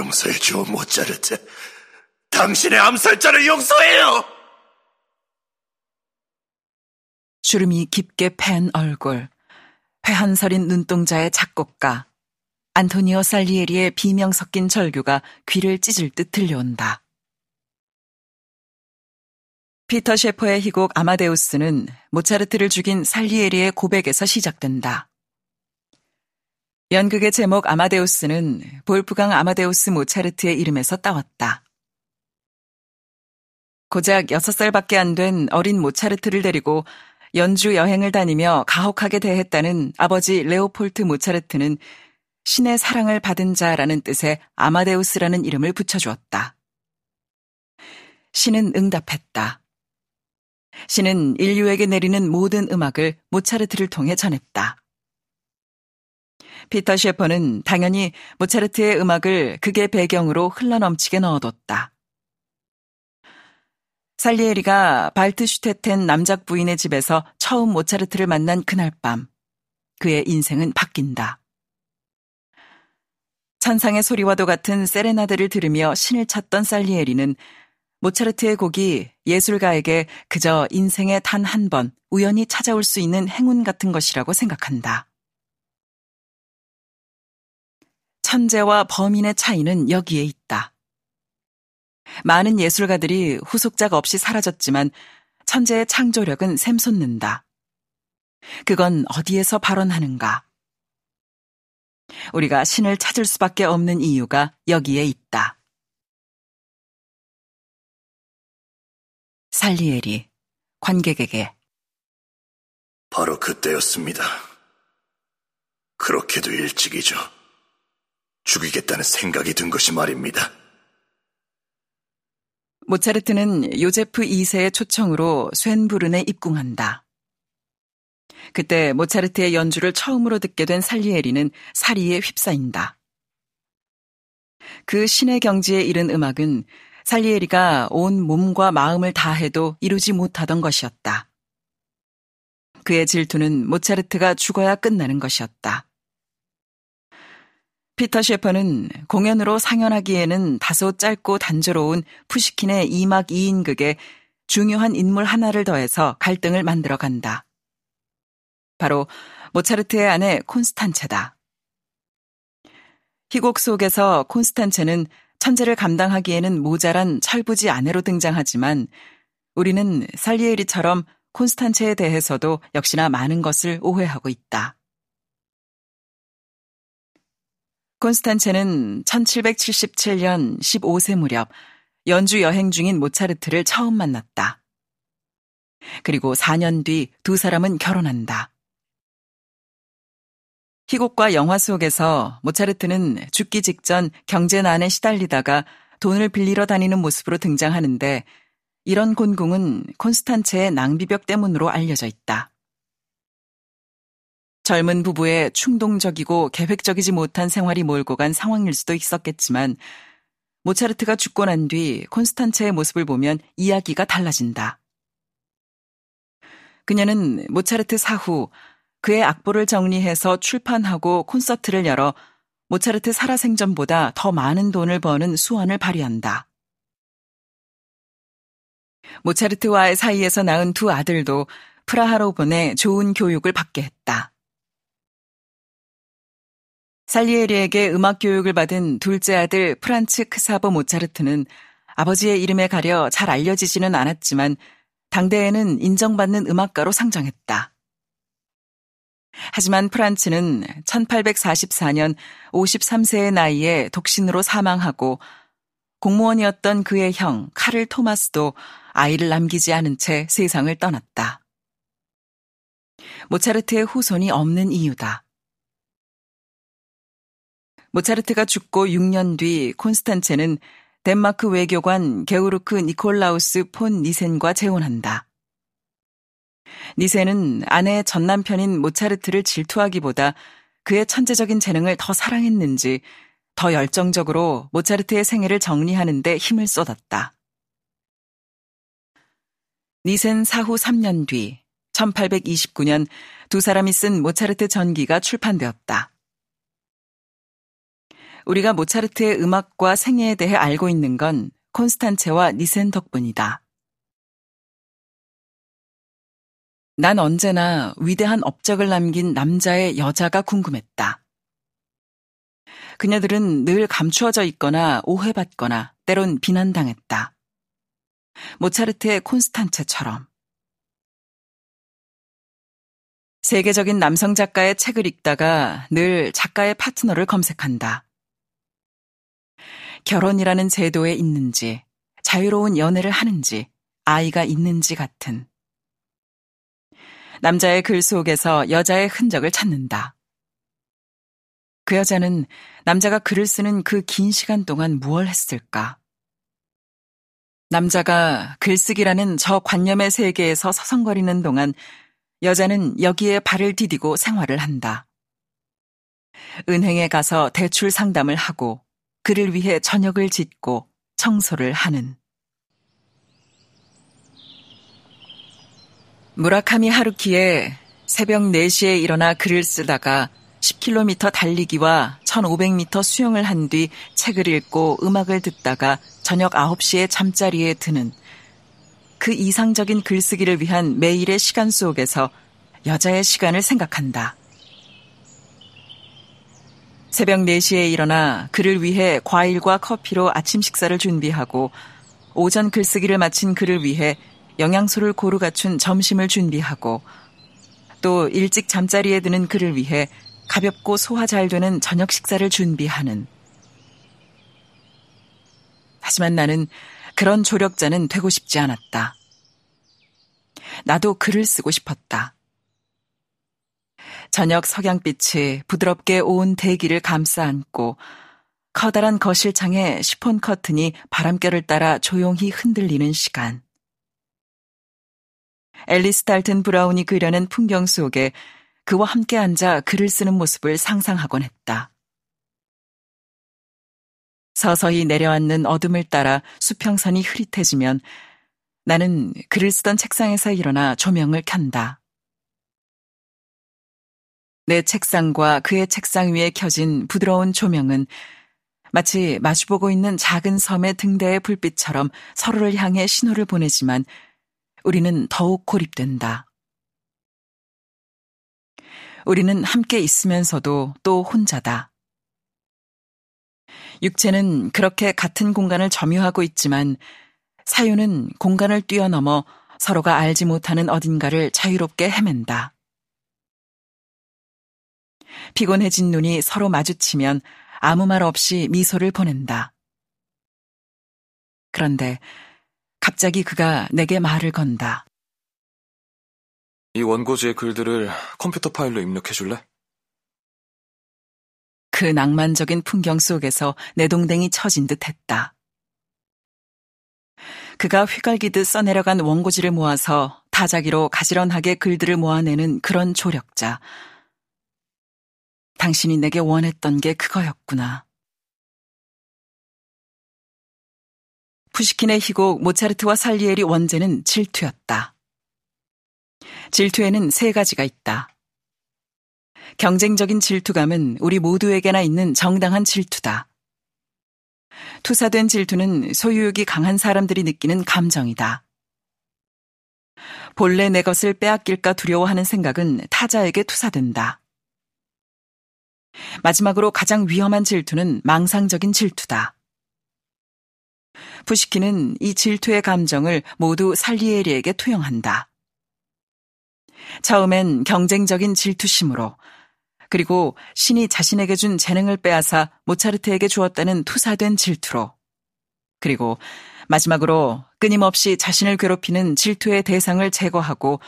용서해 줘, 모차르트. 당신의 암살자를 용서해요! 주름이 깊게 팬 얼굴, 회한 서린 눈동자의 작곡가, 안토니오 살리에리의 비명 섞인 절규가 귀를 찢을 듯 들려온다. 피터 셰퍼의 희곡 아마데우스는 모차르트를 죽인 살리에리의 고백에서 시작된다. 연극의 제목 아마데우스는 볼프강 아마데우스 모차르트의 이름에서 따왔다. 고작 6살밖에 안 된 어린 모차르트를 데리고 연주 여행을 다니며 가혹하게 대했다는 아버지 레오폴트 모차르트는 신의 사랑을 받은 자라는 뜻의 아마데우스라는 이름을 붙여주었다. 신은 응답했다. 신은 인류에게 내리는 모든 음악을 모차르트를 통해 전했다. 피터 셰퍼는 당연히 모차르트의 음악을 극의 배경으로 흘러넘치게 넣어뒀다. 살리에리가 발트슈테텐 남작 부인의 집에서 처음 모차르트를 만난 그날 밤, 그의 인생은 바뀐다. 천상의 소리와도 같은 세레나데를 들으며 신을 찾던 살리에리는 모차르트의 곡이 예술가에게 그저 인생에 단 한 번 우연히 찾아올 수 있는 행운 같은 것이라고 생각한다. 천재와 범인의 차이는 여기에 있다. 많은 예술가들이 후속작 없이 사라졌지만 천재의 창조력은 샘솟는다. 그건 어디에서 발원하는가? 우리가 신을 찾을 수밖에 없는 이유가 여기에 있다. 살리에리, 관객에게. 바로 그때였습니다. 그렇게도 일찍이죠. 죽이겠다는 생각이 든 것이 말입니다. 모차르트는 요제프 2세의 초청으로 쇤부른에 입궁한다. 그때 모차르트의 연주를 처음으로 듣게 된 살리에리는 사리에 휩싸인다. 그 신의 경지에 이른 음악은 살리에리가 온 몸과 마음을 다해도 이루지 못하던 것이었다. 그의 질투는 모차르트가 죽어야 끝나는 것이었다. 피터 셰퍼는 공연으로 상연하기에는 다소 짧고 단조로운 푸시킨의 2막 2인극에 중요한 인물 하나를 더해서 갈등을 만들어 간다. 바로 모차르트의 아내 콘스탄체다. 희곡 속에서 콘스탄체는 천재를 감당하기에는 모자란 철부지 아내로 등장하지만 우리는 살리에리처럼 콘스탄체에 대해서도 역시나 많은 것을 오해하고 있다. 콘스탄체는 1777년 15세 무렵 연주 여행 중인 모차르트를 처음 만났다. 그리고 4년 뒤 두 사람은 결혼한다. 희곡과 영화 속에서 모차르트는 죽기 직전 경제난에 시달리다가 돈을 빌리러 다니는 모습으로 등장하는데 이런 곤궁은 콘스탄체의 낭비벽 때문으로 알려져 있다. 젊은 부부의 충동적이고 계획적이지 못한 생활이 몰고 간 상황일 수도 있었겠지만 모차르트가 죽고 난 뒤 콘스탄체의 모습을 보면 이야기가 달라진다. 그녀는 모차르트 사후 그의 악보를 정리해서 출판하고 콘서트를 열어 모차르트 살아생전보다 더 많은 돈을 버는 수완을 발휘한다. 모차르트와의 사이에서 낳은 두 아들도 프라하로 보내 좋은 교육을 받게 했다. 살리에리에게 음악 교육을 받은 둘째 아들 프란츠 크사버 모차르트는 아버지의 이름에 가려 잘 알려지지는 않았지만 당대에는 인정받는 음악가로 상정했다. 하지만 프란츠는 1844년 53세의 나이에 독신으로 사망하고 공무원이었던 그의 형 카를 토마스도 아이를 남기지 않은 채 세상을 떠났다. 모차르트의 후손이 없는 이유다. 모차르트가 죽고 6년 뒤 콘스탄체는 덴마크 외교관 게우르크 니콜라우스 폰 니센과 재혼한다. 니세는 아내의 전 남편인 모차르트를 질투하기보다 그의 천재적인 재능을 더 사랑했는지 더 열정적으로 모차르트의 생애를 정리하는데 힘을 쏟았다. 니센 사후 3년 뒤 1829년 두 사람이 쓴 모차르트 전기가 출판되었다. 우리가 모차르트의 음악과 생애에 대해 알고 있는 건 콘스탄체와 니센 덕분이다. 난 언제나 위대한 업적을 남긴 남자의 여자가 궁금했다. 그녀들은 늘 감추어져 있거나 오해받거나 때론 비난당했다. 모차르트의 콘스탄체처럼. 세계적인 남성 작가의 책을 읽다가 늘 작가의 파트너를 검색한다. 결혼이라는 제도에 있는지, 자유로운 연애를 하는지, 아이가 있는지 같은. 남자의 글 속에서 여자의 흔적을 찾는다. 그 여자는 남자가 글을 쓰는 그 긴 시간 동안 무얼 했을까? 남자가 글쓰기라는 저 관념의 세계에서 서성거리는 동안 여자는 여기에 발을 디디고 생활을 한다. 은행에 가서 대출 상담을 하고 그를 위해 저녁을 짓고 청소를 하는. 무라카미 하루키의 새벽 4시에 일어나 글을 쓰다가 10km 달리기와 1500m 수영을 한 뒤 책을 읽고 음악을 듣다가 저녁 9시에 잠자리에 드는 그 이상적인 글쓰기를 위한 매일의 시간 속에서 여자의 시간을 생각한다. 새벽 4시에 일어나 그를 위해 과일과 커피로 아침 식사를 준비하고 오전 글쓰기를 마친 그를 위해 영양소를 고루 갖춘 점심을 준비하고 또 일찍 잠자리에 드는 그를 위해 가볍고 소화 잘 되는 저녁 식사를 준비하는. 하지만 나는 그런 조력자는 되고 싶지 않았다. 나도 글을 쓰고 싶었다. 저녁 석양빛이 부드럽게 온 대기를 감싸 안고 커다란 거실창에 시폰 커튼이 바람결을 따라 조용히 흔들리는 시간. 앨리스 달튼 브라운이 그려낸 풍경 속에 그와 함께 앉아 글을 쓰는 모습을 상상하곤 했다. 서서히 내려앉는 어둠을 따라 수평선이 흐릿해지면 나는 글을 쓰던 책상에서 일어나 조명을 켠다. 내 책상과 그의 책상 위에 켜진 부드러운 조명은 마치 마주보고 있는 작은 섬의 등대의 불빛처럼 서로를 향해 신호를 보내지만 우리는 더욱 고립된다. 우리는 함께 있으면서도 또 혼자다. 육체는 그렇게 같은 공간을 점유하고 있지만 사유는 공간을 뛰어넘어 서로가 알지 못하는 어딘가를 자유롭게 헤맨다. 피곤해진 눈이 서로 마주치면 아무 말 없이 미소를 보낸다. 그런데 갑자기 그가 내게 말을 건다. 이 원고지의 글들을 컴퓨터 파일로 입력해 줄래? 그 낭만적인 풍경 속에서 내 동댕이 처진 듯 했다. 그가 휘갈기듯 써내려간 원고지를 모아서 타자기로 가지런하게 글들을 모아내는 그런 조력자. 당신이 내게 원했던 게 그거였구나. 푸시킨의 희곡 모차르트와 살리에리 원제는 질투였다. 질투에는 세 가지가 있다. 경쟁적인 질투감은 우리 모두에게나 있는 정당한 질투다. 투사된 질투는 소유욕이 강한 사람들이 느끼는 감정이다. 본래 내 것을 빼앗길까 두려워하는 생각은 타자에게 투사된다. 마지막으로 가장 위험한 질투는 망상적인 질투다. 푸시키는 이 질투의 감정을 모두 살리에리에게 투영한다. 처음엔 경쟁적인 질투심으로 그리고 신이 자신에게 준 재능을 빼앗아 모차르트에게 주었다는 투사된 질투로 그리고 마지막으로 끊임없이 자신을 괴롭히는 질투의 대상을 제거하고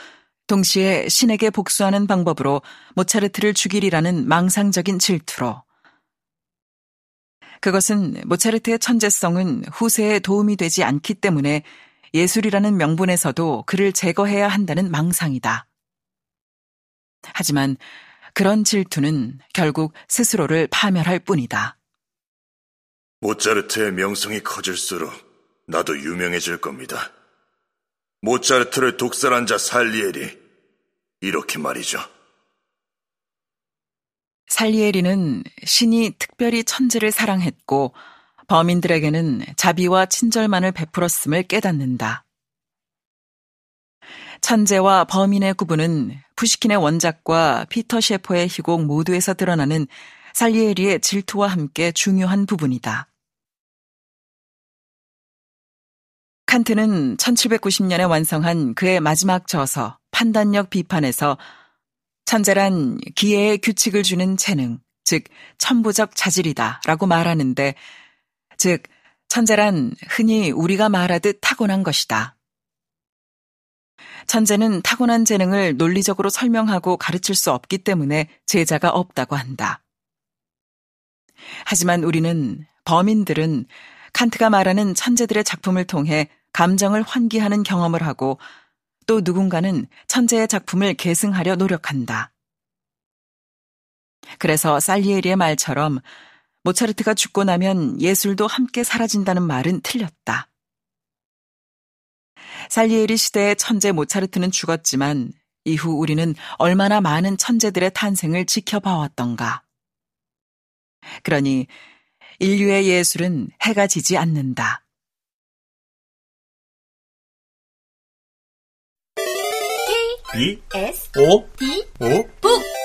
동시에 신에게 복수하는 방법으로 모차르트를 죽이리라는 망상적인 질투로 그것은 모차르트의 천재성은 후세에 도움이 되지 않기 때문에 예술이라는 명분에서도 그를 제거해야 한다는 망상이다. 하지만 그런 질투는 결국 스스로를 파멸할 뿐이다. 모차르트의 명성이 커질수록 나도 유명해질 겁니다. 모차르트를 독살한 자 살리엘이 이렇게 말이죠. 살리에리는 신이 특별히 천재를 사랑했고 범인들에게는 자비와 친절만을 베풀었음을 깨닫는다. 천재와 범인의 구분은 푸시킨의 원작과 피터 셰퍼의 희곡 모두에서 드러나는 살리에리의 질투와 함께 중요한 부분이다. 칸트는 1790년에 완성한 그의 마지막 저서 판단력 비판에서 천재란 기회에 규칙을 주는 재능, 즉 천부적 자질이다 라고 말하는데 즉 천재란 흔히 우리가 말하듯 타고난 것이다. 천재는 타고난 재능을 논리적으로 설명하고 가르칠 수 없기 때문에 제자가 없다고 한다. 하지만 우리는 범인들은 칸트가 말하는 천재들의 작품을 통해 감정을 환기하는 경험을 하고 또 누군가는 천재의 작품을 계승하려 노력한다. 그래서 살리에리의 말처럼 모차르트가 죽고 나면 예술도 함께 사라진다는 말은 틀렸다. 살리에리 시대의 천재 모차르트는 죽었지만 이후 우리는 얼마나 많은 천재들의 탄생을 지켜봐왔던가. 그러니 인류의 예술은 해가 지지 않는다. E S O D O 북